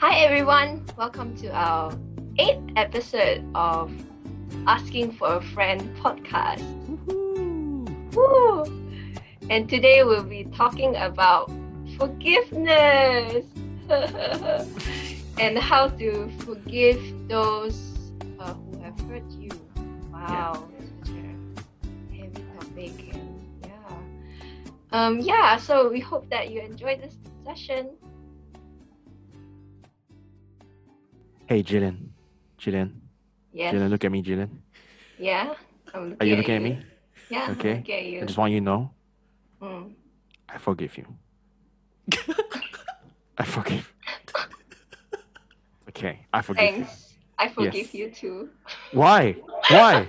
Hi everyone, welcome to our eighth episode of Asking for a Friend podcast. Woo! And today we'll be talking about forgiveness and how to forgive those uh, who have hurt you. Wow, such a heavy topic. And yeah. Um, yeah, so we hope that you enjoyed this session. Hey, Jillian. Jillian. Yes. Jillian, look at me, Jillian. Yeah. I'm Are you looking at me? Yeah. Okay. looking at you. I just want you to know Mm. I forgive you. I forgive. Okay, I forgive you. Thanks. I forgive Yes. you too. Why? Why?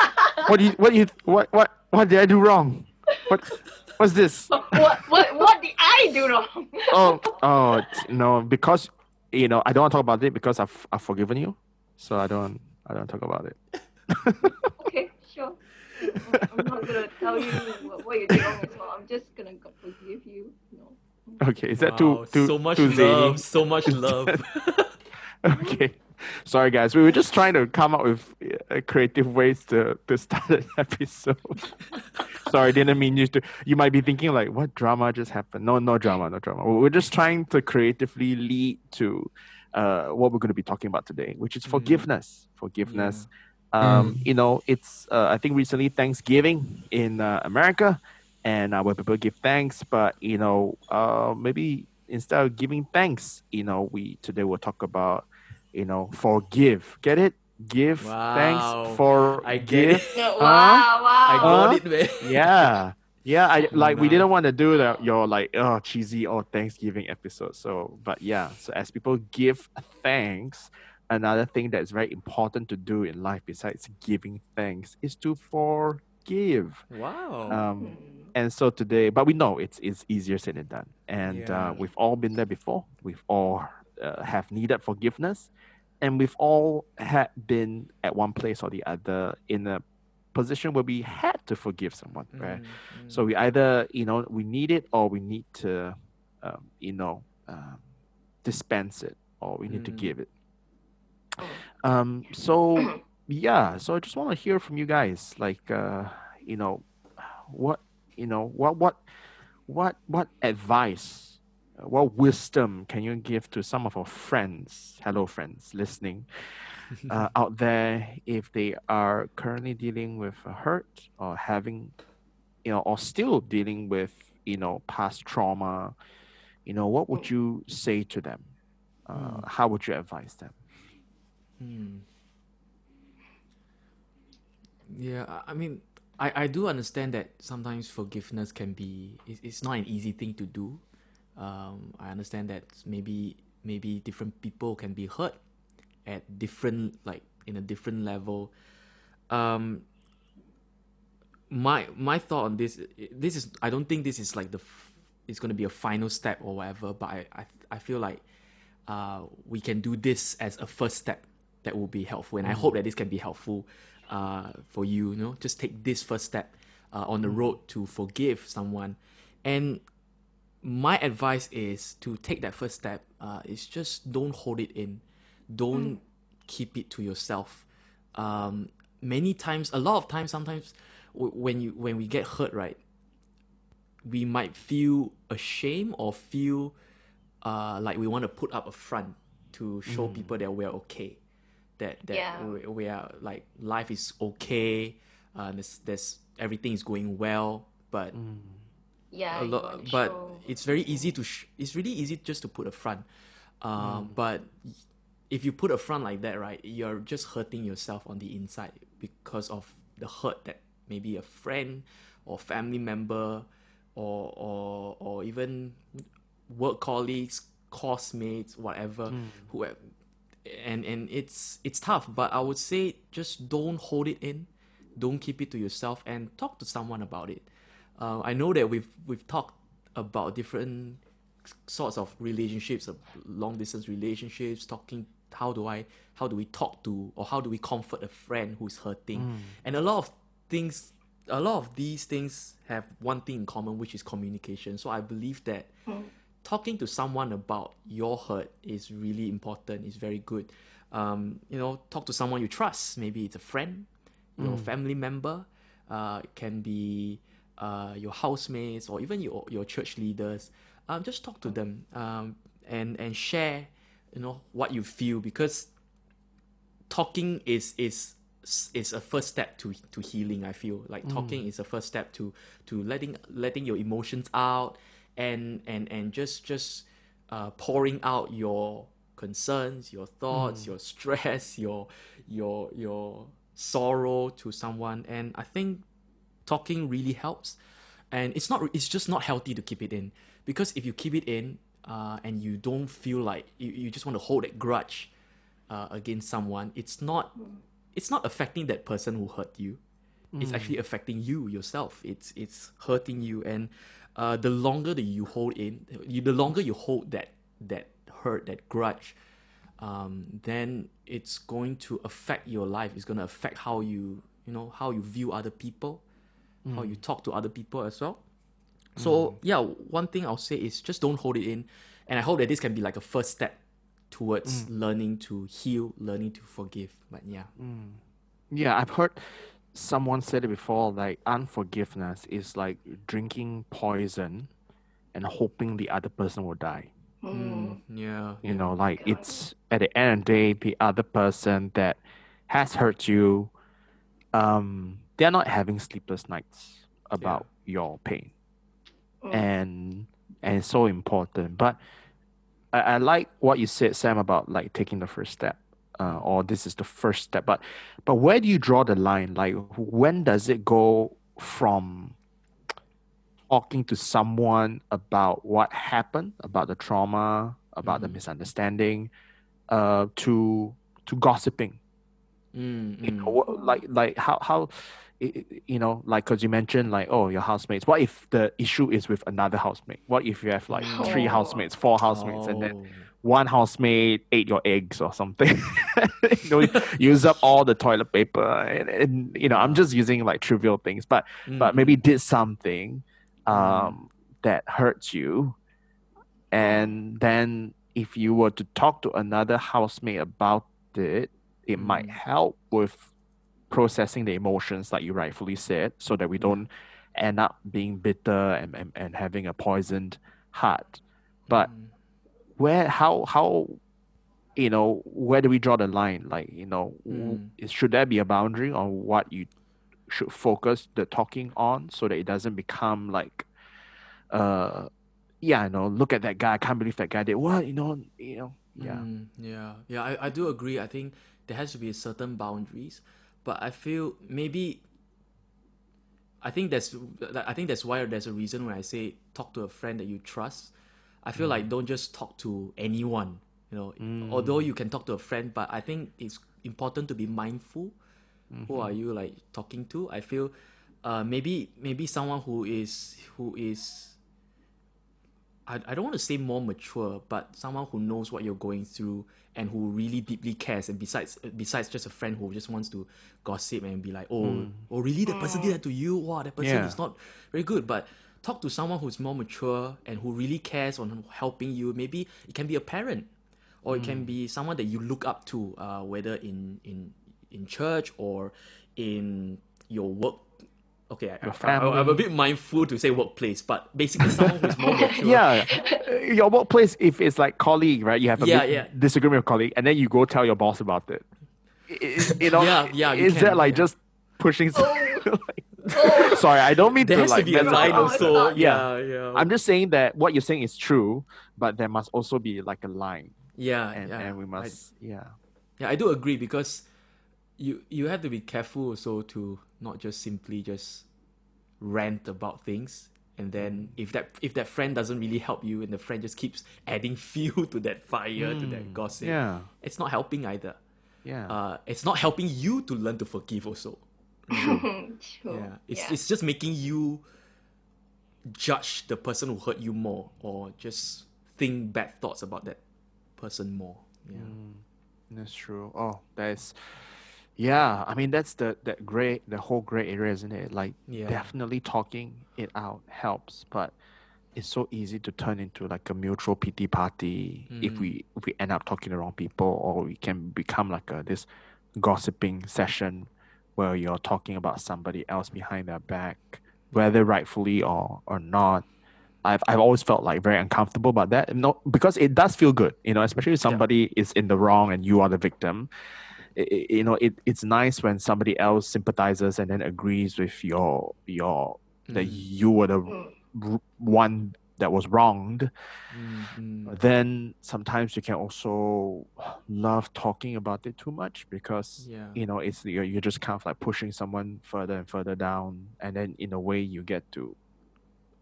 what do you? What do you? What? What? What did I do wrong? What? What's this? what what what did I do wrong? Oh, oh no! Because you know I don't want to talk about it because I've I've forgiven you, so I don't I don't talk about it. okay, sure. I'm I'm not gonna tell you what, what you did wrong as well. I'm just gonna forgive you. No. Okay, is that Wow, too too so much too zany? love, so much love. okay. Sorry, guys. We were just trying to come up with uh, creative ways to, to start an episode. Sorry, didn't mean you to. You might be thinking like, what drama just happened? No, no drama, no drama. We're just trying to creatively lead to uh, what we're going to be talking about today, which is Mm. forgiveness. Forgiveness. Um, You know, it's uh, I think recently Thanksgiving in uh, America, and uh, where people give thanks, but you know, uh, maybe instead of giving thanks, you know, we today we'll talk about, you know, forgive. Get it? Give Wow. thanks for I get it. Huh? wow, wow. I got Huh? it, man. Yeah. Yeah, I like we didn't want to do the your like oh cheesy or Thanksgiving episode. So but yeah, so as people give thanks, another thing that's very important to do in life besides giving thanks is to forgive. Wow. Um Hmm. and so today, but we know it's it's easier said than done, and Yeah. uh, we've all been there before. We've all uh, have needed forgiveness, and we've all had been at one place or the other in a position where we had to forgive someone, right? Mm, mm. So we either you know we need it or we need to, um, you know, um, dispense it or we need to Mm. give it. Oh. Um, so yeah, so I just want to hear from you guys, like, uh, you know, what, you know, what, what, what, what advice, what wisdom can you give to some of our friends, hello friends listening, uh, out there if they are currently dealing with a hurt or having, you know, or still dealing with, you know, past trauma, you know, what would you say to them? Uh, Mm. How would you advise them? Hmm. Yeah, I- mean, I, I do understand that sometimes forgiveness can be it's not an easy thing to do. Um, I understand that maybe maybe different people can be hurt at different like in a different level. Um, my my thought on this this is I don't think this is like the f- it's going to be a final step or whatever, but I I, I feel like uh, we can do this as a first step that will be helpful and i hope that this can be helpful uh, for you you know? Just take this first step uh, on the road to forgive someone. And my advice is to take that first step uh, is just don't hold it in. Don't keep it to yourself. Um, many times a lot of times sometimes w- when you when we get hurt right we might feel ashamed or feel uh, like we want to put up a front to show people that we're okay, that that Yeah. we, we are like life is okay, uh, there's, there's everything is going well, but Yeah. a lot, but show- it's very easy to sh- it's really easy just to put a front, uh, but if you put a front like that, right, you're just hurting yourself on the inside because of the hurt that maybe a friend or family member or or or even work colleagues, classmates, whatever, who have, and and it's it's tough. But I would say just don't hold it in, don't keep it to yourself, and talk to someone about it. Uh, I know that we've we've talked about different sorts of relationships, of long distance relationships, talking how do I how do we talk to or how do we comfort a friend who's hurting, and a lot of things a lot of these things have one thing in common, which is communication. So I believe that talking to someone about your hurt is really important. It's very good. Um, you know, talk to someone you trust. Maybe it's a friend, your family member. Uh, it can be uh, your housemates or even your your church leaders. Um, just talk to them um, and and share, you know, what you feel because talking is is is a first step to to healing. I feel like talking is a first step to to letting letting your emotions out and and and just just uh, pouring out your concerns, your thoughts, your stress, your your your sorrow to someone. And I think talking really helps. And it's not it's just not healthy to keep it in because if you keep it in uh, and you don't feel like you, you just want to hold that grudge uh, against someone, it's not it's not affecting that person who hurt you. It's actually affecting you yourself. It's it's hurting you, and uh, the longer that you hold in, you, the longer you hold that that hurt, that grudge, um, then it's going to affect your life. It's going to affect how you you know how you view other people, how mm. you talk to other people as well. So mm. yeah, one thing I'll say is just don't hold it in, and I hope that this can be like a first step towards mm. learning to heal, learning to forgive. But yeah, Yeah, I've heard someone said it before like unforgiveness is like drinking poison and hoping the other person will die. Mm, yeah, You know, like it's at the end of the day, the other person that has hurt you, um, they're not having sleepless nights about your pain. And and it's so important. But I, I like what you said, Sam, about like taking the first step. Uh, or this is the first step. But but where do you draw the line? Like when does it go from talking to someone about what happened, about the trauma, about the misunderstanding, uh, to to gossiping? Mm, you mm. know, what, like like how how you know like because you mentioned like oh your housemates. What if the issue is with another housemate? What if you have like three housemates four housemates and then Oh. one housemate ate your eggs or something? You know use up all the toilet paper and, and you know i'm just using like trivial things but but Mm, maybe did something um that hurts you. And then if you were to talk to another housemate about it it might Mm. help with processing the emotions like you rightfully said so that we don't end up being bitter and, and, and having a poisoned heart but mm. where how how you know where do we draw the line like you know Mm. should there be a boundary on what you should focus the talking on so that it doesn't become like uh yeah you know look at that guy i can't believe that guy did what you know you know yeah Mm, yeah, yeah, I, I do agree. I think there has to be certain boundaries, but I feel maybe I think that's I think that's why there's a reason when I say talk to a friend that you trust. I feel mm. like don't just talk to anyone. You know, mm. although you can talk to a friend, but I think it's important to be mindful. Who mm-hmm. are you like talking to? I feel uh, maybe maybe someone who is who is I, I don't want to say more mature, but someone who knows what you're going through and who really deeply cares. And besides, besides just a friend who just wants to gossip and be like, oh, oh, really? That person did that to you? Wow, that person Yeah. is not very good. But talk to someone who's more mature and who really cares on helping you. Maybe it can be a parent, or it can be someone that you look up to, uh, whether in in in church or in your work. Okay, I, I, I, I'm a bit mindful to say workplace, but basically someone who's more mature. yeah your workplace if it's like colleague right you have a Yeah, yeah. disagreement with colleague and then you go tell your boss about it I- I- you know Yeah, yeah, you is that like yeah. just pushing Oh. like- sorry i don't mean There to has like to be a mess line up. It's also. not. Yeah, yeah. i'm just saying that what you're saying is true but there must also be like a line yeah, and, yeah. and we I- must yeah yeah, I do agree because you you have to be careful also to not just simply just rant about things and then mm. if that if that friend doesn't really help you and the friend just keeps adding fuel to that fire to that mm. gossip yeah. it's not helping either. Yeah. Uh it's not helping you to learn to forgive also. True. yeah. It's Yeah. it's just making you judge the person who hurt you more or just think bad thoughts about that person more. Yeah. Mm. That's true. Oh, that's yeah. I mean, that's the that gray, the whole gray area, isn't it? Like Yeah. definitely talking it out helps, but it's so easy to turn into like a mutual pity party if Mm. we if we end up talking to the wrong people, or we can become like a this gossiping session where you're talking about somebody else behind their back, whether rightfully or or not. I've I've always felt like very uncomfortable about that. No, because it does feel good, you know, especially if somebody is in the wrong and you are the victim. I- I- you know, it, it's nice when somebody else sympathizes and then agrees with your your that Mm, you were the one that was wronged. mm, mm. But then sometimes you can also love talking about it too much because Yeah. you know it's you're, you're just kind of like pushing someone further and further down and then in a way you get to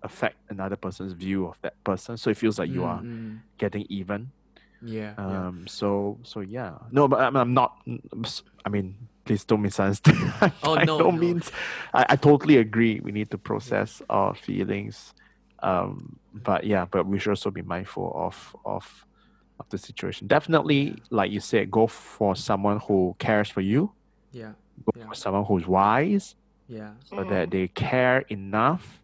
affect another person's view of that person so it feels like you Mm, are mm. getting even Yeah. yeah. um so so yeah no but i'm, I'm not i mean please don't misunderstand Oh, by no, no no. means I, I totally agree we need to process our feelings um but yeah but we should also be mindful of of of the situation definitely like you said go for someone who cares for you Yeah. go Yeah. for someone who's wise Yeah. so that they care enough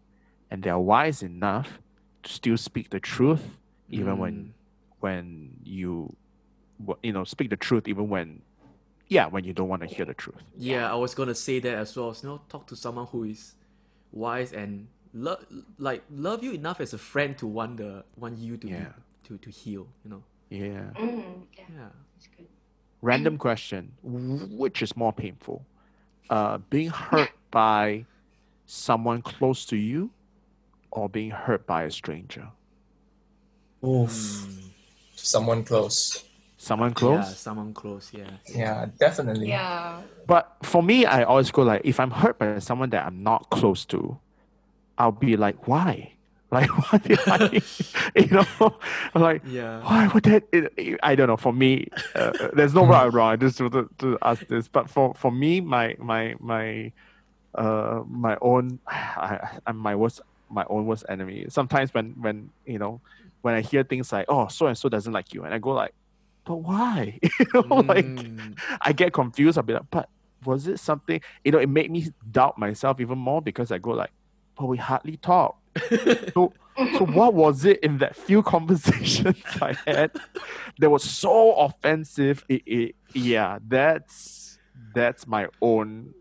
and they're wise enough to still speak the truth even Mm. when you you know speak the truth even when yeah when you don't want to hear the truth Yeah, I was gonna say that as well. You know, talk to someone who is wise and love, like love you enough as a friend to want the want you to Yeah. be, to to heal. You know. yeah Mm, yeah, Yeah. good. random question which is more painful uh being hurt by someone close to you or being hurt by a stranger Oof. Mm. Someone close. someone close? Yeah, someone close. Yeah. Yeah, definitely. Yeah. but for me i always go like if i'm hurt by someone that i'm not close to i'll be like why like why did i you know I'm like Yeah. why would that it, it- i don't know for me uh, there's no right or wrong i just to, to, to ask this but for for me my my my uh my own I, i'm my worst my own worst enemy sometimes when when you know when i hear things like oh so and so doesn't like you and i go like but why you know like Mm. i get confused i'll be like but was it something you know it made me doubt myself even more because i go like but we hardly talk so so what was it in that few conversations I had that was so offensive? It, it, yeah, that's that's my own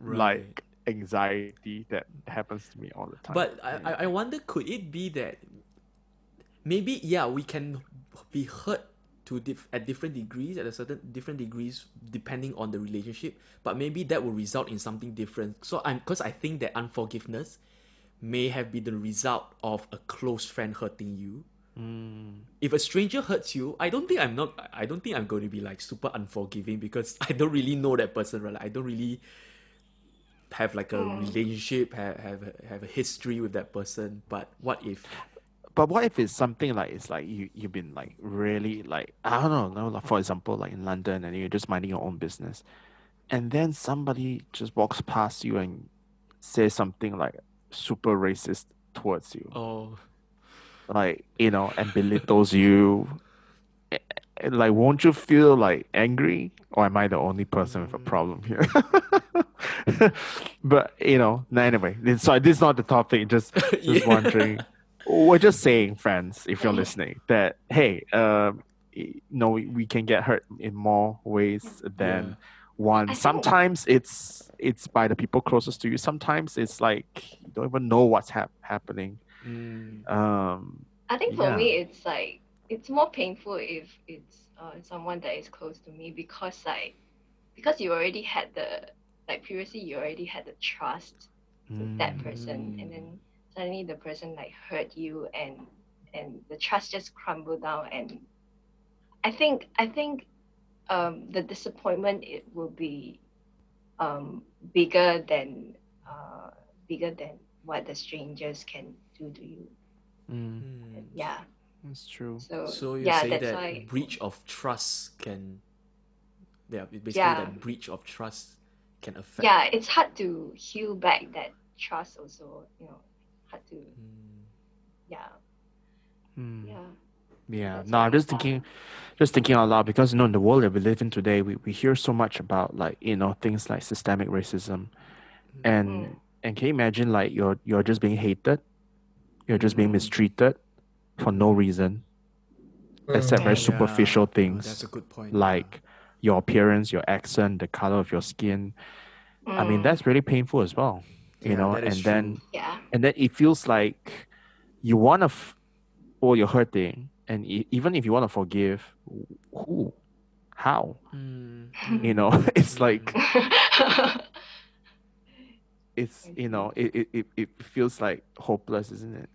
Right. like anxiety that happens to me all the time. But I I wonder, could it be that maybe yeah we can be hurt to dif- at different degrees at a certain different degrees depending on the relationship, but maybe that will result in something different. So I'm because I think that unforgiveness may have been the result of a close friend hurting you. Mm, If a stranger hurts you, I don't think I'm not. I don't think I'm going to be like super unforgiving because I don't really know that person. Right? I don't really have like a relationship, have have a, have a history with that person. But what if? But what if it's something like it's like you you've been like really like I don't know, no, like for example, like in London and you're just minding your own business, and then somebody just walks past you and says something like super racist towards you. Oh, like you know and belittles you. Like won't you feel like angry? Or am i the only person with a mm. problem here? But you know anyway sorry this is not the topic just just Yeah. wondering we're just saying friends if you're listening that hey um y- no we, we can get hurt in more ways than Yeah. one. I think- sometimes it's it's by the people closest to you. Sometimes it's like you don't even know what's hap- happening. Mm, um I think for Yeah. me, it's like it's more painful if it's uh, someone that is close to me because like because you already had the like previously you already had the trust with that person and then suddenly the person like hurt you and and the trust just crumbled down and I think I think um the disappointment it will be um bigger than uh bigger than what the strangers can do to you. Mm, mm. Yeah. that's true. So, So you yeah, say that why breach of trust can, yeah, basically Yeah. that breach of trust can affect. yeah, it's hard to heal back that trust also, you know, hard to Mm, yeah, Mm, yeah. yeah. That's No, I'm very just thinking, just thinking out loud because you know in the world that we live in today, we, we hear so much about like you know things like systemic racism, and Mm. and can you imagine like you're you're just being hated, you're just being Mm. mistreated for no reason, except very Mm. Yeah, superficial things That's a good point. like your appearance, your accent, the color of your skin. I mean, Mm, that's really painful as well. You Yeah, know, and is then yeah. and then it feels like you want to, f- or you're hurting, and e- even if you want to forgive, who, how, Mm, you know, it's like Mm. it's you know it, it, it, it feels like hopeless isn't it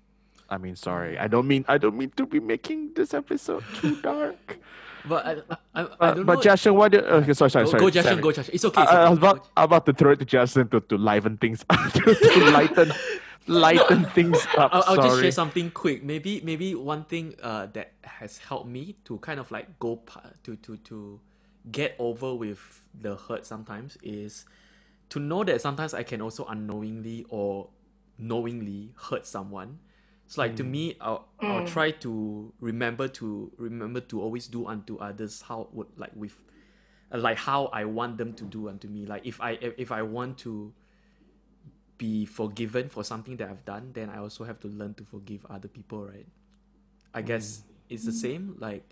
i mean sorry i don't mean i don't mean to be making this episode too dark but I, I, I, I uh, don't but know. Justin what do, okay, sorry sorry go, sorry go Sammy. go Justin. It's okay. I, it's I okay. was about, about to throw it to Justin to, to liven things up, to, to lighten lighten things up. I'll, I'll just share something quick. Maybe maybe one thing uh, that has helped me to kind of like go to to to get over with the hurt sometimes is to know that sometimes I can also unknowingly or knowingly hurt someone. So like to me, I'll, I'll Mm. try to remember to remember to always do unto others how would like with uh, like how I want them to do unto me. Like if I if if I want to be forgiven for something that I've done, then I also have to learn to forgive other people, right? I guess it's the same. Like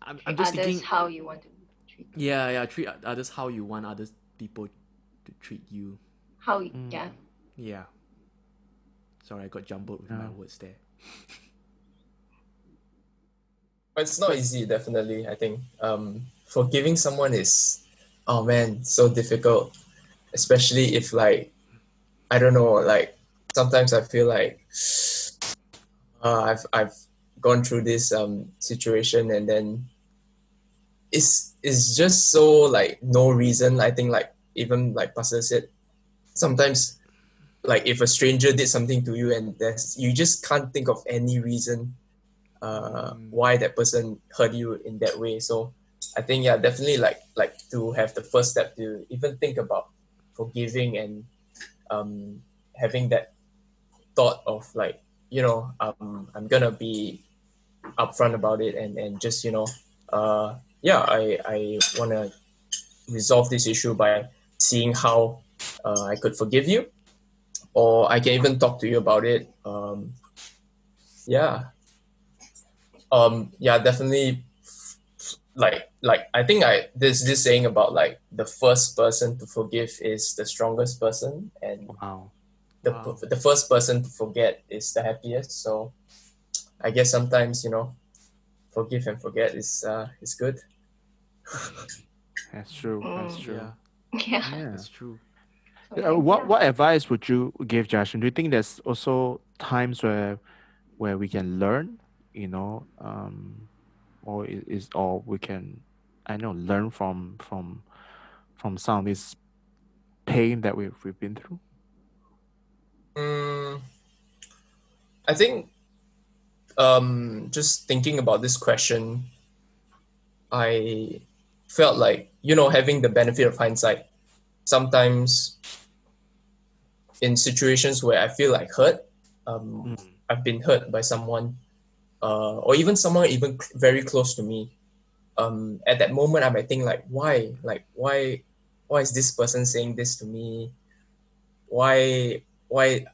I'm, I'm just others thinking, how you want to treat them. yeah, yeah, treat others how you want other people to treat you. How Mm. yeah. Yeah. Sorry, I got jumbled with my words there. But it's not easy, definitely. I think um, forgiving someone is, oh man, so difficult. Especially if like, I don't know, like sometimes I feel like uh, I've I've gone through this um situation and then it's it's just so like no reason. I think like even like Pastor said, sometimes like if a stranger did something to you and there's you just can't think of any reason uh, Mm. why that person hurt you in that way. So I think yeah, definitely like like to have the first step to even think about forgiving and um, having that thought of like you know um, I'm gonna be upfront about it and and just you know uh, yeah I I wanna resolve this issue by seeing how uh, I could forgive you or I can even talk to you about it um, yeah um yeah definitely like like i think i there's this saying about like the first person to forgive is the strongest person and Wow. the, Wow. the first person to forget is the happiest so i guess sometimes you know forgive and forget is uh is good That's true. That's Mm. true. Yeah, Yeah. Yeah. that's true. Uh, what what advice would you give Justin? Do you think there's also times where where we can learn, you know, um, or i- is or we can, I know, learn from from from some of this pain that we've we've been through? Mm, I think um, just thinking about this question, I felt like, you know, having the benefit of hindsight, sometimes in situations where I feel like hurt, um, Mm. I've been hurt by someone, uh, or even someone even very close to me. Um, at that moment, I might think like, why, like, why, why is this person saying this to me? Why, why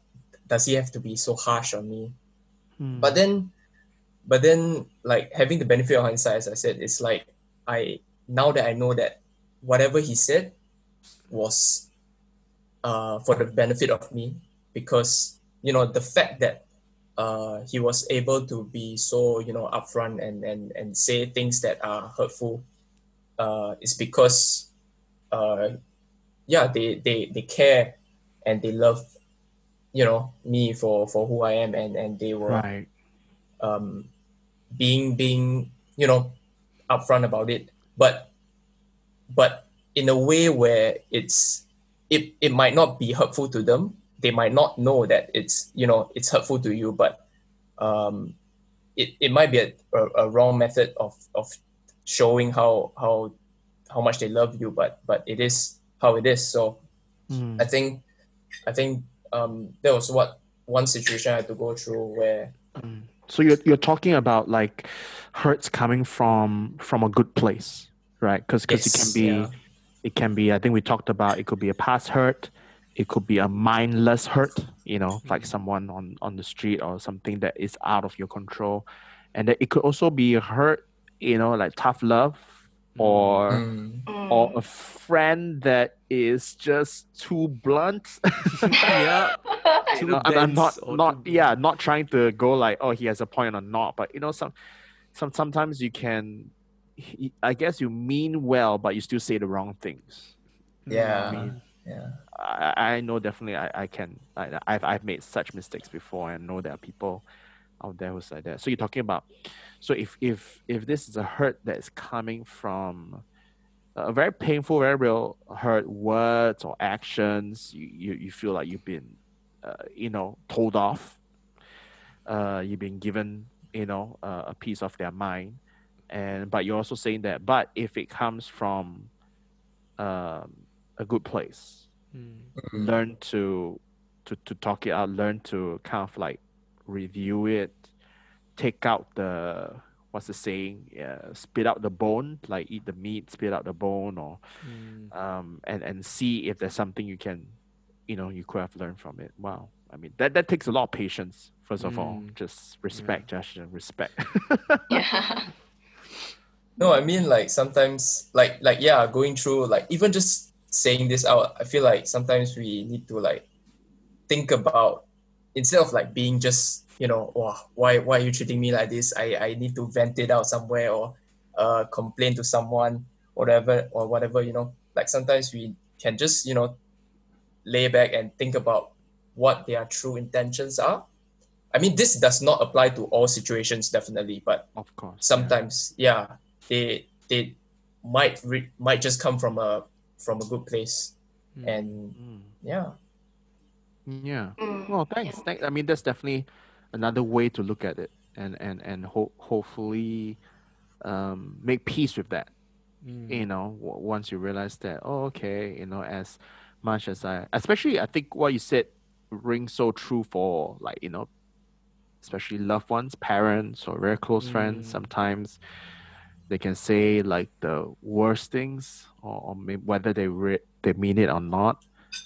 does he have to be so harsh on me? Hmm. But then, but then, like having the benefit of hindsight, as I said, it's like I now that I know that whatever he said was uh, for the benefit of me, because you know the fact that uh, he was able to be so you know upfront and and and say things that are hurtful uh, is because uh, yeah they they they care and they love you know me for for who I am and and they were right. um, being being you know upfront about it but but in a way where it's it, it might not be hurtful to them they might not know that it's you know it's hurtful to you but um, it, it might be a, a, a wrong method of of showing how how how much they love you but but it is how it is so Hmm. I think I think um, that was what one situation I had to go through where Mm. So you're you're talking about like hurts coming from from a good place, right? Because because it can be yeah. It can be I think we talked about it could be a past hurt, it could be a mindless hurt, you know, like Mhm. someone on on the street or something that is out of your control, and then it could also be a hurt, you know, like tough love, or Mm. or a friend that is just too blunt. yeah. you know, I'm, I'm not not yeah not trying to go like oh he has a point or not but you know some some sometimes you can he- i guess you mean well but you still say the wrong things Yeah. mean- Yeah. i, I know definitely i, I can I, I've, I've made such mistakes before and know there are people out there who's like that so you're talking about so if if if this is a hurt that is coming from a very painful very real hurt words or actions you, you, you feel like you've been uh, you know told off uh, you've been given you know uh, a piece of their mind and but you're also saying that but if it comes from um, a good place Mm. Mm. learn to to to talk it out learn to kind of like review it take out the what's the saying yeah, spit out the bone like eat the meat spit out the bone or Mm. um and and see if there's something you can you know you could have learned from it wow i mean that that takes a lot of patience first of all Mm. just respect Justin, respect yeah. No, I mean like sometimes like like yeah, going through like even just saying this out, I feel like sometimes we need to like think about instead of like being just, you know, wow, why why are you treating me like this? I, I need to vent it out somewhere or uh complain to someone, whatever or whatever, you know. Like sometimes we can just, you know, lay back and think about what their true intentions are. I mean, this does not apply to all situations, definitely, but of course sometimes yeah they they might re- might just come from a from a good place Mm. and Mm. yeah yeah Mm. Well, thanks. Yeah. Thank, I mean, that's definitely another way to look at it, and and and ho- hopefully, um, make peace with that. Mm. You know, w- once you realize that, oh, okay, you know, as much as I, especially, I think what you said rings so true for like you know, especially loved ones, parents, or very close friends. Mm. Sometimes they can say like the worst things, or, or whether they re- they mean it or not.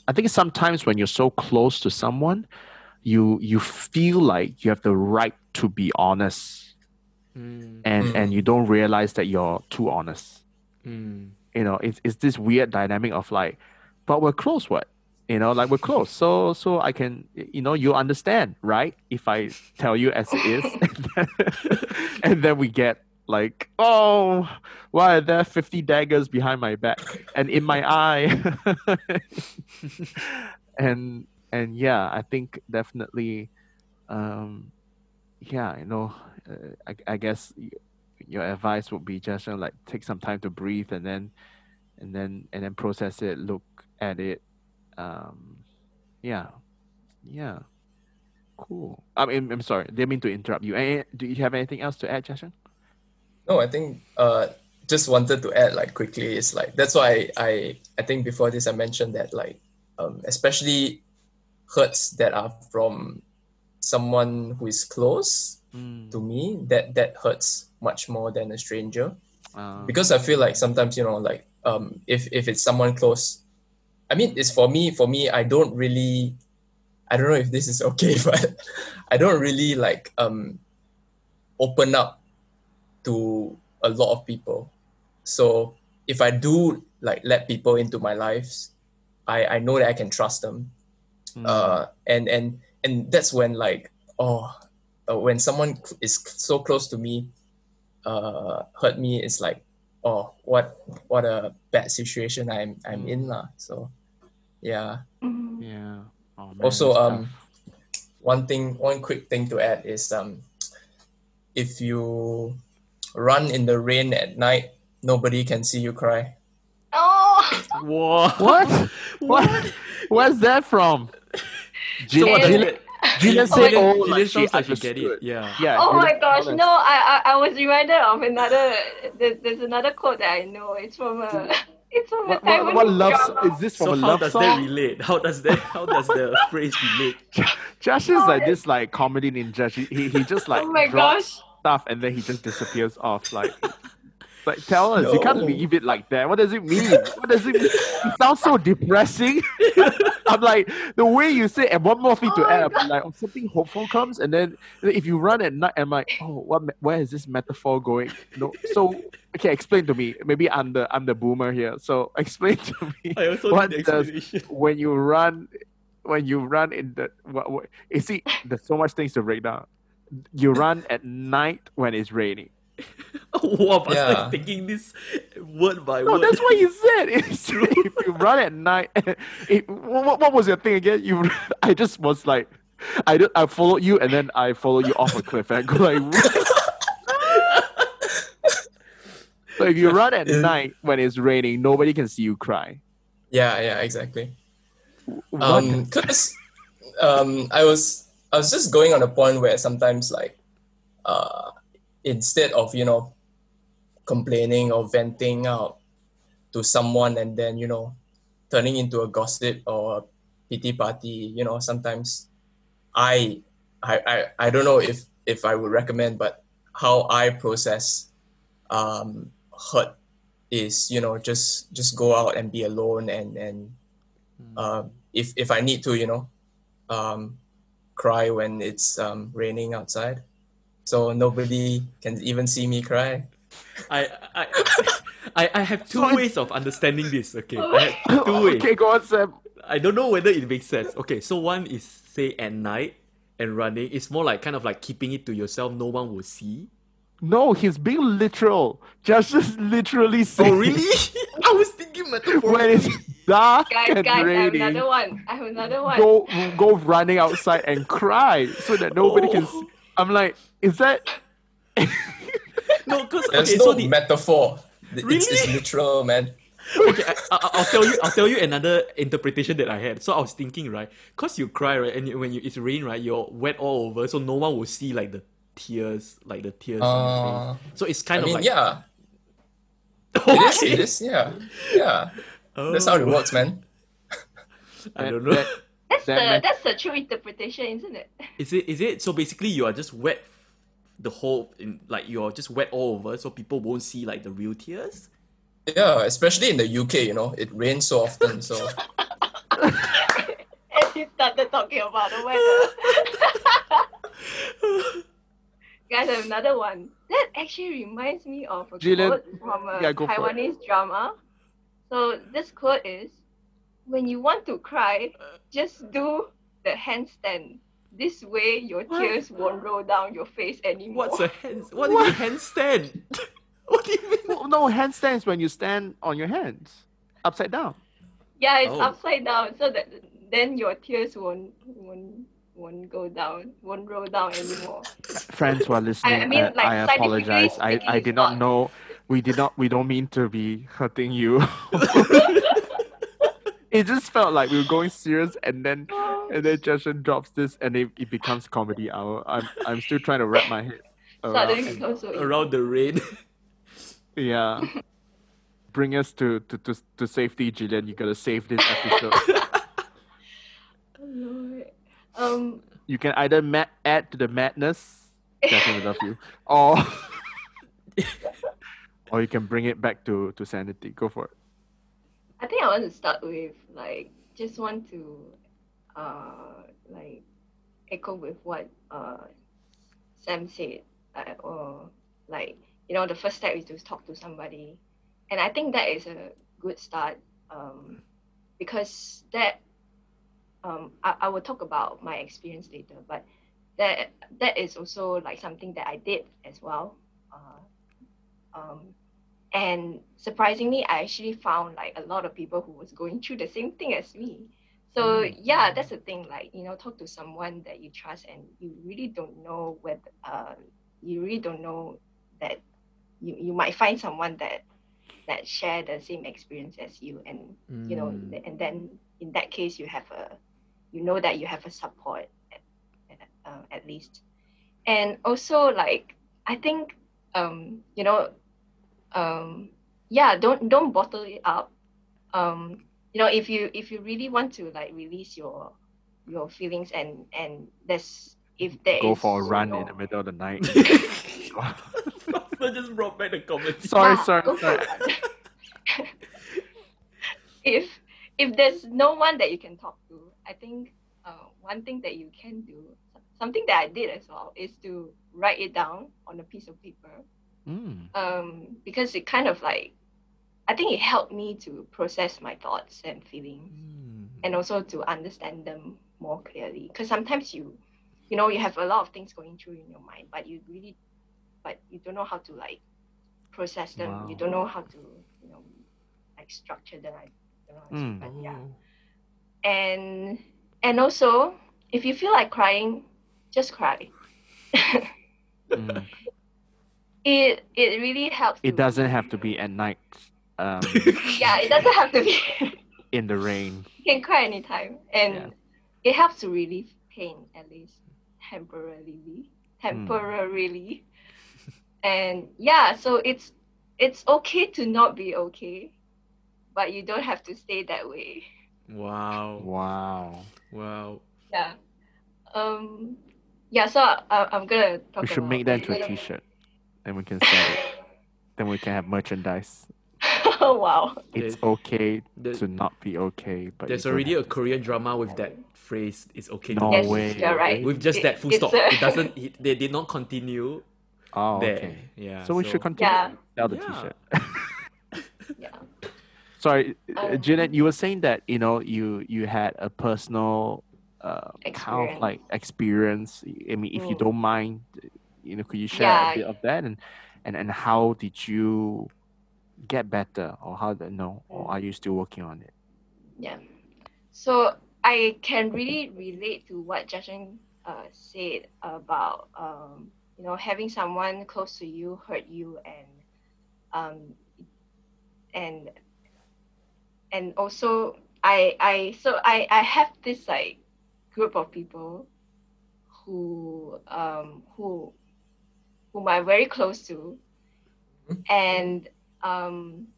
I think sometimes when you're so close to someone, you you feel like you have the right to be honest, Mm. and Mm. and you don't realize that you're too honest. Mm. You know, it's it's this weird dynamic of like, but we're close, what? You know, like we're close, so so I can, you know, you understand, right? If I tell you as it is, and then, and then we get like, oh, why are there fifty daggers behind my back and in my eye? and and yeah, I think definitely, um, yeah, you know, uh, I, I guess your advice would be just uh, like take some time to breathe and then and then and then process it, look at it. Um, yeah, yeah, cool. I mean, I'm sorry, didn't mean to interrupt you. Any, do you have anything else to add, Justin? No i think uh just wanted to add like quickly is like that's why i i think before this i mentioned that like um especially hurts that are from someone who is close Mm, to me that that hurts much more than a stranger. Uh, because I feel like sometimes you know like um if if it's someone close, I mean it's for me for me I don't really I don't know if this is okay but I don't really like um open up to a lot of people. So if I do like let people into my lives, I I know that I can trust them. mm, Uh and and and that's when like oh uh, when someone is so close to me uh hurt me it's like oh what what a bad situation i'm i'm in lah so yeah Mm. yeah. Oh, man, also um tough. one thing one quick thing to add is um if you run in the rain at night nobody can see you cry Oh, Whoa. what? what? Where's that from? Gil- So what Jillian- Jillian, Jillian Oh said, "Oh, Jillian like she sounds like she get it. Yeah. Yeah. oh my gosh! Oh, no, I, I I was reminded of another. There, there's another quote that I know. It's from a. It's from What, a what, Taiwanese what love drama. is this from So a how love does song? that relate? How does that? How does the phrase relate? Josh is like this like comedy ninja. He he, he just like Oh my drops gosh. Stuff and then he just disappears off. Like Like, tell us. You can't leave it like that. What does it mean? What does it mean? It sounds so depressing. I'm like, the way you say, and one more thing to Oh my add, I'm like, oh, something hopeful comes, and then if you run at night, I'm like, oh, what? Where is this metaphor going? No, so okay, explain to me. Maybe I'm the I'm the boomer here. So explain to me I also What need the does- when you run, when you run in the what? what you there's so much things to break down. You run at night when it's raining. wow, Pastor Yeah. is taking this word by No, word. No, that's what you said. It's true. if you run at night, it, what, what was your thing again? You, I just was like, I did, I followed you and then I followed you off a cliff and I go like. so if you run at Yeah. night when it's raining, nobody can see you cry. Yeah, yeah, exactly. What Um, cause um, I was I was just going on a point where sometimes like, uh, instead of you know, complaining or venting out to someone and then you know, turning into a gossip or a pity party, you know, sometimes I I I, I don't know if if I would recommend, but how I process um, hurt is you know just just go out and be alone and and um, if if I need to, you know, um, cry when it's um, raining outside, so nobody can even see me cry. I, I, I, I have two So ways of understanding this. Okay, I have two ways. okay, go on, Sam. I don't know whether it makes sense. Okay, so one is say at night and running. It's more like kind of like keeping it to yourself. No one will see. No, he's being literal. Just, just literally Oh saying really? I was thinking metaphor. when it's dark Guys, and guys, I have raining. another one. I have another one. go go running outside and cry so that nobody can oh. see. I'm like, is that No, because There's okay, no so the metaphor. It's, it's literal, man. okay, I, I, I'll tell you. I'll tell you another interpretation that I had. So I was thinking, right? Cause you cry, right, and when you, it's rain, right, you're wet all over, so no one will see like the tears, like the tears. on your Uh, face. So it's I kind mean, of like yeah, Okay. it is. It is. Yeah, yeah. That's how it Oh, works, man. I don't know. that- That's That the ma- that's the true interpretation, isn't it? Is it? Is it? So basically, you are just wet, the whole in like you're just wet all over, so people won't see like the real tears. Yeah, especially in the UK, you know, it rains so often. So And he started talking about the weather. Guys, I have another one. That actually reminds me of a Jillian, quote from a yeah, go for it. Taiwanese drama. So this quote is, "When you want to cry, just do the handstand. This way, your What? tears won't roll down your face anymore." What's a hand? What do you mean handstand? what do you mean? Well, no, handstands when you stand on your hands, upside down. Yeah, it's Oh. upside down, so that then your tears won't won't won't go down, won't roll down anymore. Friends who are listening, I, mean, like, I scientifically apologize. I, I did not not. know. We did not. We don't mean to be hurting you. it just felt like we were going serious, and then oh. and then Justin drops this, and it, it becomes comedy hour. I'm I'm still trying to wrap my head around. becomes so Around the rain. Yeah. Bring us to, to, to, to safety, Jillian. You gotta save this episode. Oh, Lord. Um, you can either ma- add to the madness, we love you, or or you can bring it back to, to sanity. Go for it. I think I want to start with like just want to uh like echo with what uh Sam said uh, or like you know the first step is to talk to somebody and I think that is a good start um because that um I, I will talk about my experience later but that that is also like something that I did as well uh, um and surprisingly i actually found like a lot of people who was going through the same thing as me so yeah that's the thing like you know talk to someone that you trust and you really don't know whether uh, you really don't know that you, you might find someone that that share the same experience as you and you know Mm. and then in that case you have a you know that you have a support at, at, uh, at least and also like i think um you know um yeah don't don't bottle it up um you know if you if you really want to like release your your feelings and and there's if there Go for a run know- in the middle of the night. Christopher just brought back the comedy. Sorry, Yeah, sorry, sorry. if if there's no one that you can talk to, I think uh, one thing that you can do, something that I did as well, is to write it down on a piece of paper. Mm. Um, because it kind of like, I think it helped me to process my thoughts and feelings, Mm. and also to understand them more clearly. Because sometimes you, you know, you have a lot of things going through in your mind, but you really, but you don't know how to like process them. You don't know how to, you know, like structure them. I don't know how to Mm. but yeah. And and also, if you feel like crying, just cry. Mm. it it really helps. It doesn't have to be at night. Um, Yeah, it doesn't have to be. in the rain. you can cry anytime, and Yeah. it helps to relieve pain at least temporarily. Temporarily, and yeah, so it's it's okay to not be okay, but you don't have to stay that way. Wow. Wow. Wow. Yeah. Um. Yeah. So I, I'm gonna talk We should about make that into a little- T-shirt. Then we can sell it. then we can have merchandise. oh wow. It's There's- okay there- to not be okay, but There's already a Korean drama with that phrase. It's okay No be Yes, way. you're right. With just It- that full stop. a- It doesn't. It, they did not continue Oh, there. okay. Yeah. So we should continue. Yeah. Sell the Yeah. T-shirt. Sorry, uh, Um, Janet, you were saying that you know you you had a personal uh, kind of like experience. I mean, if you Mm. don't mind, you know, could you share Yeah. a bit of that and and and how did you get better, or how the no, or Mm. are you still working on it? Yeah. So I can really relate to what Justin uh, said about um, you know having someone close to you hurt you and um, and and also I I so I I have this like group of people who um who whom I'm very close to Mhm. and um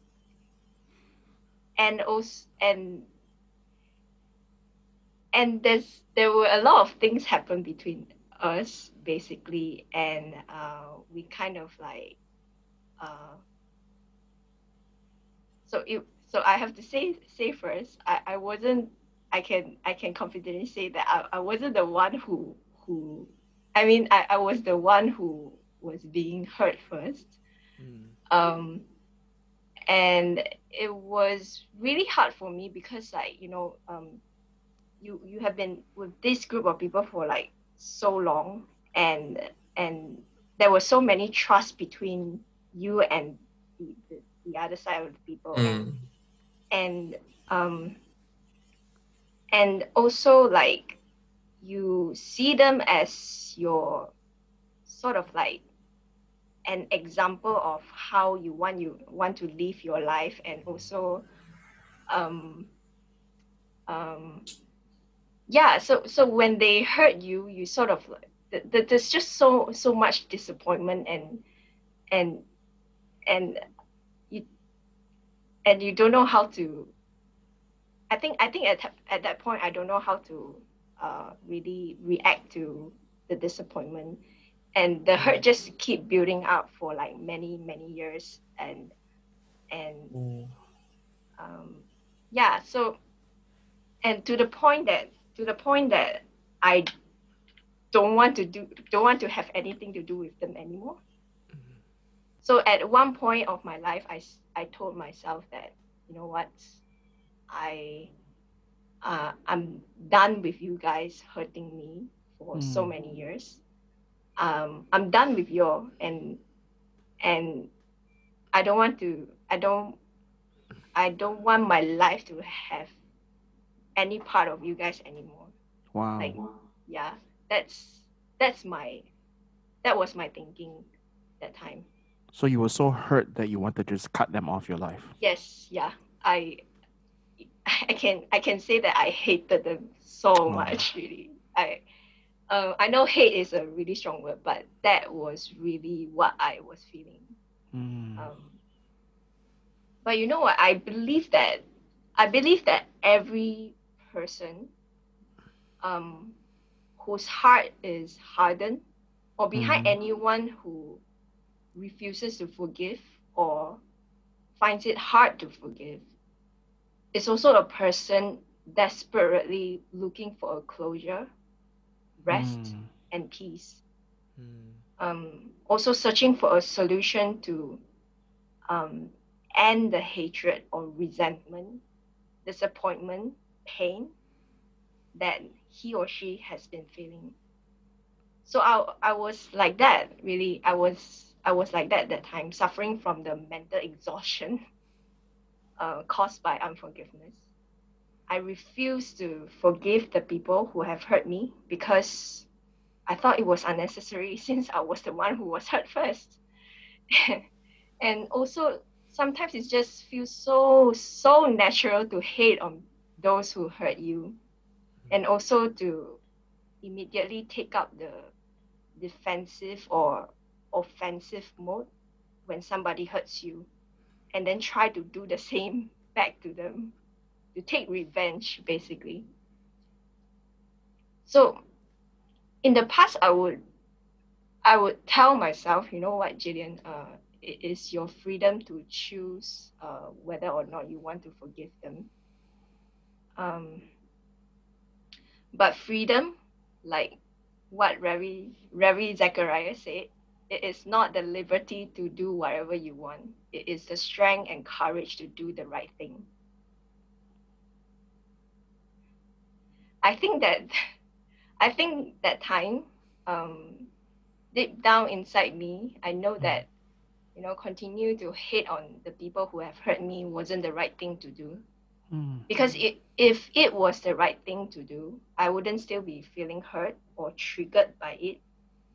and also and and there's there were a lot of things happen between us basically and uh we kind of like uh so it so I have to say say first I, I wasn't I can I can confidently say that I, I wasn't the one who who I mean I, I was the one who was being hurt first Mm. um and it was really hard for me because like you know um you you have been with this group of people for like so long and and there were so many trust between you and the, the, the other side of the people Mm. and um and also like you see them as your sort of like an example of how you want you want to live your life and also um um yeah so so when they hurt you you sort of there's just so so much disappointment and and and and you don't know how to i think i think at, that- at that point i don't know how to uh, really react to the disappointment. And the hurt just keep building up for like many many years and and Mm. um, yeah so and to the point that to the point that i don't want to do don't want to have anything to do with them anymore. So at one point of my life i, I told myself that you know what i uh, i'm done with you guys hurting me for so Mm. many years um, i'm done with you and and i don't want to i don't i don't want my life to have any part of you guys anymore Wow. like yeah that's that's my that was my thinking that time so you were so hurt that you wanted to just cut them off your life. yes yeah i i can i can say that i hated them so Wow. much really i uh, i know hate is a really strong word but that was really what i was feeling Mm. um, but you know what i believe that i believe that every person um, whose heart is hardened or behind Mhm. anyone who refuses to forgive or finds it hard to forgive is also a person desperately looking for a closure, rest, Mm. and peace. Mm. Um, also searching for a solution to um, end the hatred or resentment, disappointment, pain that he or she has been feeling. So I, I was like that really. I was I was like that that time, suffering from the mental exhaustion uh, caused by unforgiveness. I refused to forgive the people who have hurt me because I thought it was unnecessary since I was the one who was hurt first. and also sometimes it just feels so so natural to hate on those who hurt you and also to immediately take up the defensive or offensive mode when somebody hurts you and then try to do the same back to them to take revenge basically. So in the past i would i would tell myself you know what jillian uh, it is your freedom to choose uh, whether or not you want to forgive them. Um, but freedom like what Ravi, Ravi Zacharias said, it is not the liberty to do whatever you want. It is the strength and courage to do the right thing. I think that I think that time, um, deep down inside me, I know that, you know, continue to hate on the people who have hurt me wasn't the right thing to do Mm. because it, if it was the right thing to do, I wouldn't still be feeling hurt or triggered by it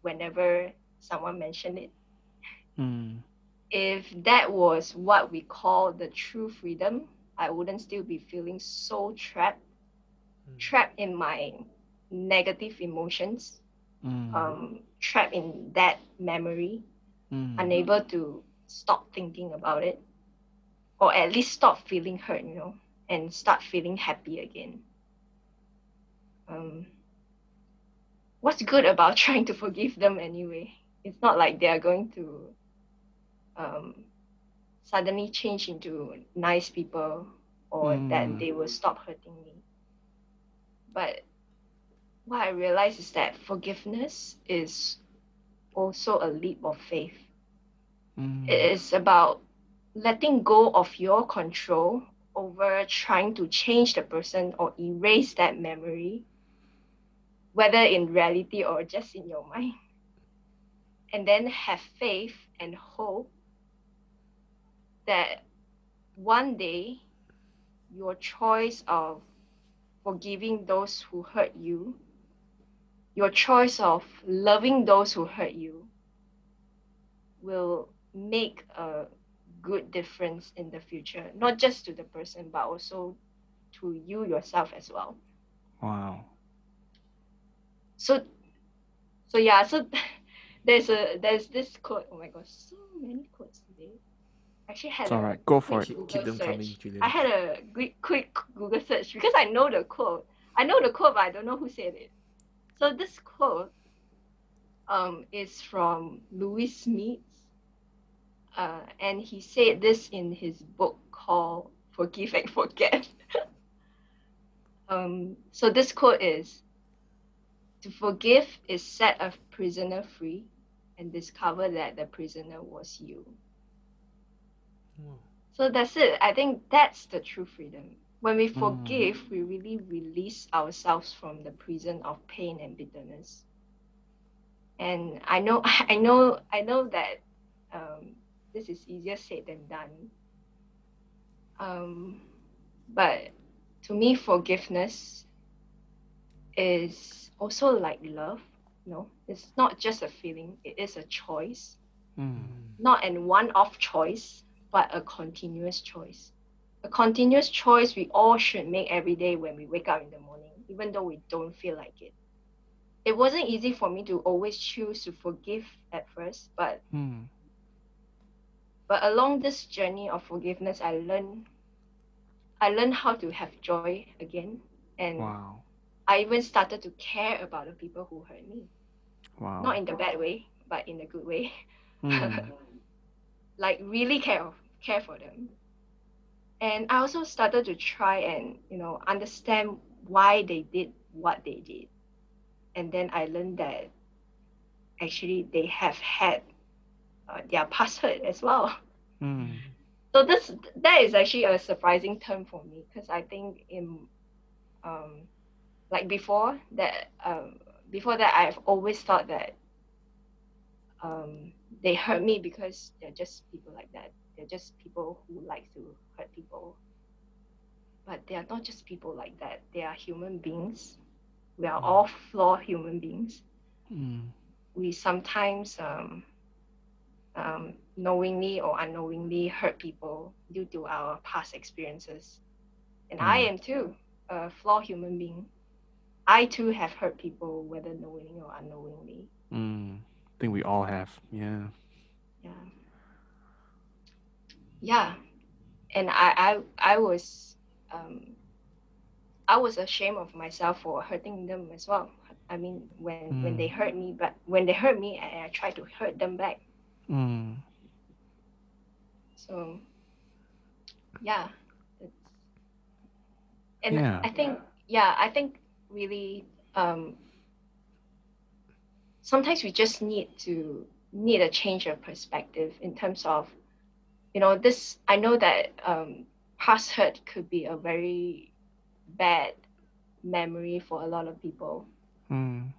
whenever someone mentioned it. Mm. If that was what we call the true freedom, I wouldn't still be feeling so trapped, Mm. trapped in my negative emotions, Mm. um, trapped in that memory, Mm. unable to stop thinking about it, or at least stop feeling hurt, you know, and start feeling happy again. Um, what's good about trying to forgive them anyway? It's not like they are going to um, suddenly change into nice people or that Mm. they will stop hurting me. But what I realize is that forgiveness is also a leap of faith. Mm. It is about letting go of your control over trying to change the person or erase that memory, whether in reality or just in your mind. And then have faith and hope that one day your choice of forgiving those who hurt you, your choice of loving those who hurt you, will make a good difference in the future, not just to the person, but also to you yourself as well. Wow. So, so yeah, so there's a there's this quote. Oh my gosh, so many quotes today. I actually had It's a all right. Go for it. Keep, keep them Google coming, search. Julian. I had a quick, quick Google search because I know the quote. I know the quote, but I don't know who said it. So this quote um, is from Louis Smith, uh, and he said this in his book called Forgive and Forget. um, so this quote is To forgive is set a prisoner free and discover that the prisoner was you. Wow. So that's it. I think that's the true freedom. When we Mm. forgive, we really release ourselves from the prison of pain and bitterness. And I know, I know, I know that um, this is easier said than done. Um, but to me, forgiveness is also like love. You know, it's not just a feeling; it is a choice Mm. not an one-off choice, but a continuous choice. A continuous choice we all should make every day when we wake up in the morning, even though we don't feel like it. It wasn't easy for me to always choose to forgive at first, but Mm. but along this journey of forgiveness, I learned I learned how to have joy again, and Wow. I even started to care about the people who hurt me. Wow. Not in the bad way, but in the good way. Mm. like really care of, care for them. And I also started to try and you know understand why they did what they did. And then I learned that actually they have had uh, their past hurt as well. Mm. So this that is actually a surprising term for me because I think in um like before that um before that I've always thought that um they hurt me because they're just people like that. They're just people who like to hurt people. But they are not just people like that. They are human beings. We are all flawed human beings. Mm. We sometimes um, um, knowingly or unknowingly hurt people due to our past experiences. And I Mm. am too a flawed human being. I too have hurt people, whether knowingly or unknowingly. Mm. I think we all have. Yeah. Yeah. Yeah. And I I, I was um, I was ashamed of myself for hurting them as well. I mean, when when they Mm. hurt me, but when they hurt me, I, I tried to hurt them back. Mm. So, yeah, it's, and Yeah. I think yeah, I think really um, sometimes we just need to need a change of perspective in terms of you know this. I know that um, past hurt could be a very bad memory for a lot of people, Mm.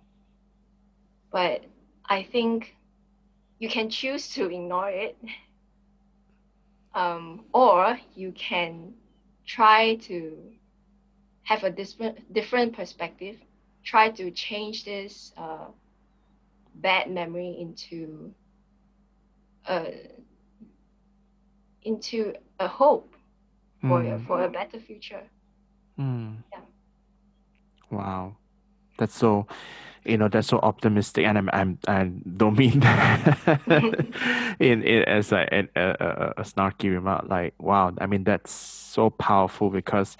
but I think you can choose to ignore it, um, or you can try to have a different different perspective. Try to change this uh, bad memory into a into a hope for Mm. for a better future. Mm. Yeah. Wow, that's so, you know, that's so optimistic, and I'm, I'm, I don't mean in it as a, a, a, a snarky remark. Like, wow, I mean that's so powerful because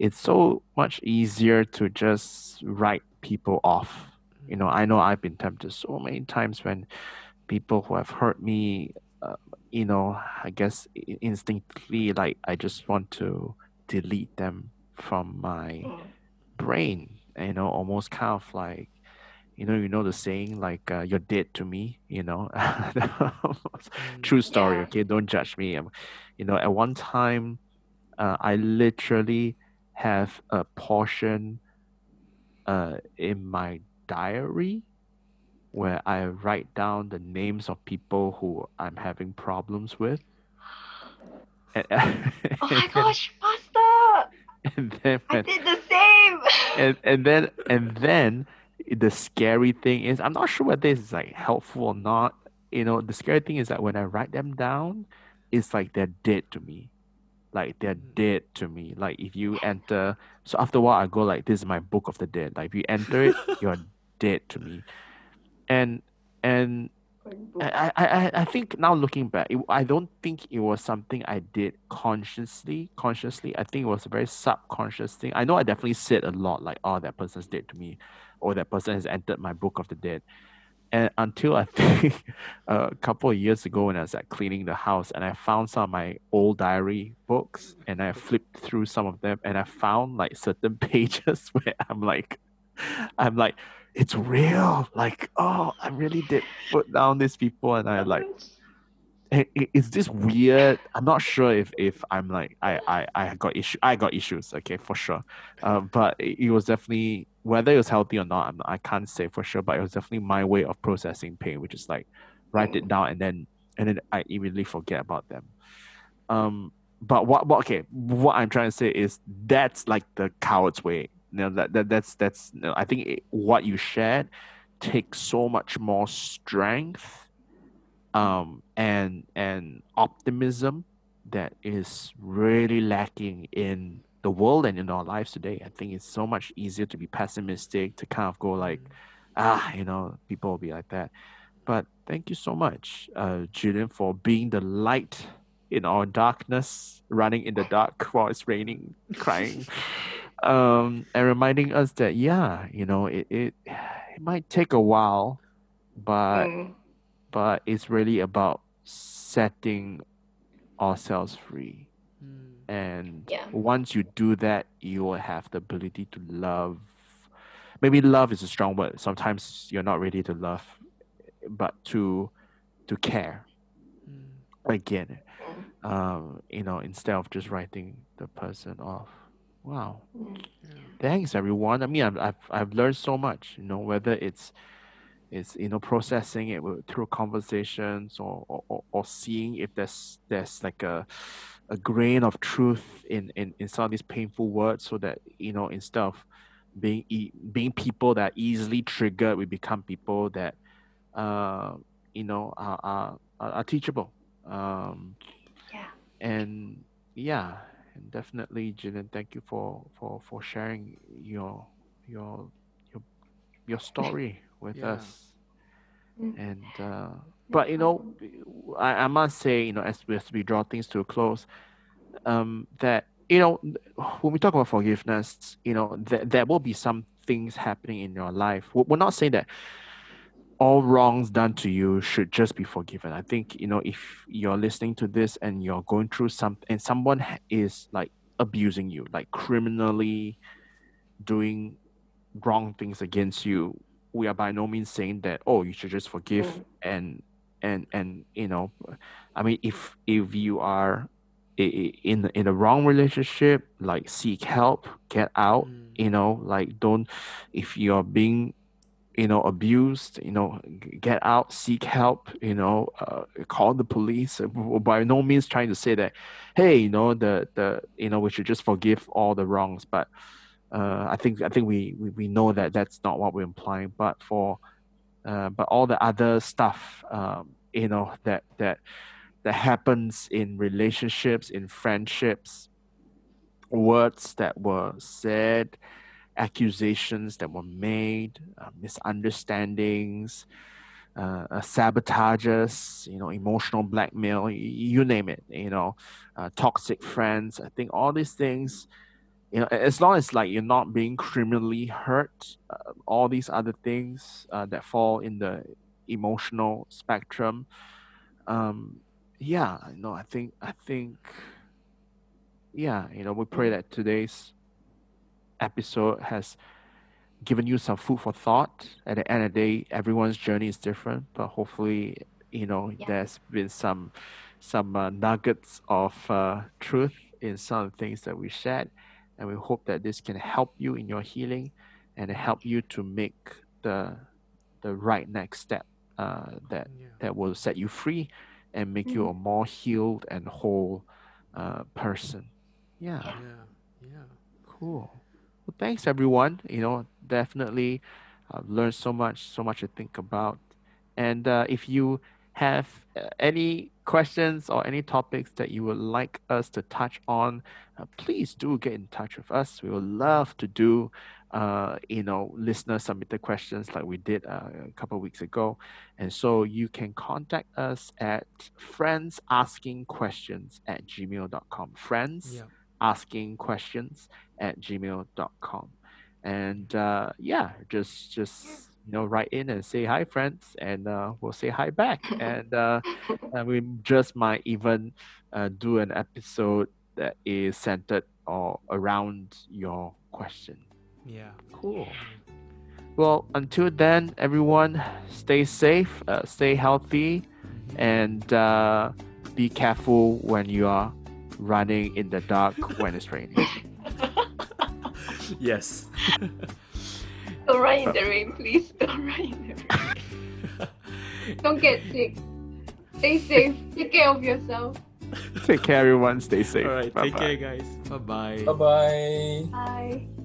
it's so much easier to just write people off. You know, I know I've been tempted so many times when people who have hurt me, uh, you know, I guess instinctively, like I just want to delete them from my Mm. brain you know almost kind of like you know you know the saying like uh, you're dead to me you know true story Yeah. okay don't judge me Um, you know at one time uh, i literally have a portion uh, in my diary where i write down the names of people who i'm having problems with and, Oh my gosh, faster! and then I did the same. and and then and then the scary thing is I'm not sure whether this is like helpful or not. You know, the scary thing is that when I write them down, it's like they're dead to me. Like they're Mm. dead to me. Like if you enter so after a while I go like this is my book of the dead. Like if you enter it, you're dead to me. And and I, I, I, I think now looking back, it, I don't think it was something I did consciously. Consciously, I think it was a very subconscious thing. I know I definitely said a lot like, "Oh, that person's dead to me," or "That person has entered my book of the dead." And until I think a couple of years ago, when I was like cleaning the house, and I found some of my old diary books, and I flipped through some of them, and I found like certain pages where I'm like, I'm like, it's real. Like, oh, I really did put down these people, and I like, "Hey, i- is this weird? I'm not sure if if I'm like, I I I got issue, I got issues. Okay, for sure. Um, but it was definitely whether it was healthy or not. I'm I can't say for sure, but it was definitely my way of processing pain, which is like write it down and then and then I immediately forget about them. Um, but what what okay, what I'm trying to say is that's like the coward's way. You know, that, that that's that's you know, I think it, what you shared takes so much more strength um and and optimism that is really lacking in the world and in our lives today. I think it's so much easier to be pessimistic, to kind of go like, ah, you know, people will be like that. But thank you so much, uh, Julian, for being the light in our darkness, running in the dark while it's raining, crying, um, and reminding us that yeah, you know, it it, it might take a while, but Mm. but it's really about setting ourselves free. Mm. And Yeah. once you do that, you will have the ability to love. Maybe love is a strong word. Sometimes you're not ready to love, but to to care Mm. again. Mm. Um, you know, instead of just writing the person off. Wow. Mm. Yeah. Thanks everyone. I mean, I've I've, I've learned so much. You know, whether it's it's you know processing it through conversations or, or, or- or seeing if there's there's like a a grain of truth in, in, in some of these painful words so that you know instead of being e- being people that are easily triggered we become people that uh, you know are, are, are are teachable um, Yeah. and yeah and definitely Jillian thank you for for for sharing your your your your story with Yeah. us Mm. and uh, but you know I, I must say you know as we, as we draw things to a close um that you know when we talk about forgiveness you know th- there will be some things happening in your life we're not saying that all wrongs done to you should just be forgiven i think you know if you're listening to this and you're going through some and someone is like abusing you like criminally doing wrong things against you we are by no means saying that oh you should just forgive Mm. and and and you know i mean if if you are in in a wrong relationship like seek help get out Mm. you know like don't if you're being you know abused you know get out seek help you know uh, call the police Uh, by no means trying to say that hey you know the the you know we should just forgive all the wrongs but uh, I think I think we, we we know that that's not what we're implying but for uh, but all the other stuff um, you know that that that happens in relationships in friendships words that were said accusations that were made uh, misunderstandings uh, uh, sabotages you know emotional blackmail y- you name it you know uh, toxic friends i think all these things you know as long as like you're not being criminally hurt uh, all these other things uh, that fall in the emotional spectrum um yeah you know i think i think yeah you know we pray that today's episode has given you some food for thought at the end of the day everyone's journey is different but hopefully you know Yeah. there's been some some uh, nuggets of uh, truth in some things that we shared and we hope that this can help you in your healing and help you to make the the right next step uh, that Yeah. that will set you free and make you a more healed and whole uh, person yeah Yeah. Yeah. Yeah. Cool. Well, thanks everyone. You know, definitely uh, learned so much, so much to think about. And uh, if you have uh, any questions or any topics that you would like us to touch on, uh, please do get in touch with us. We would love to do, uh, you know, listener submitted questions like we did uh, a couple of weeks ago. And so you can contact us at friendsasking questions at gmail.com. Friends Yeah. asking questions at gmail.com and uh, yeah just just you know write in and say hi friends and uh, we'll say hi back. And, uh, and we just might even uh, do an episode that is centered or around your question. Yeah. cool. Well until then everyone stay safe uh, stay healthy and uh, be careful when you are running in the dark when it's raining. Yes. Don't run in the rain, please. Don't run in the rain. Don't get sick. Stay safe. Take care of yourself. Take care, everyone. Stay safe. All right. Take Bye-bye. care, guys. Bye bye. Bye bye. Bye.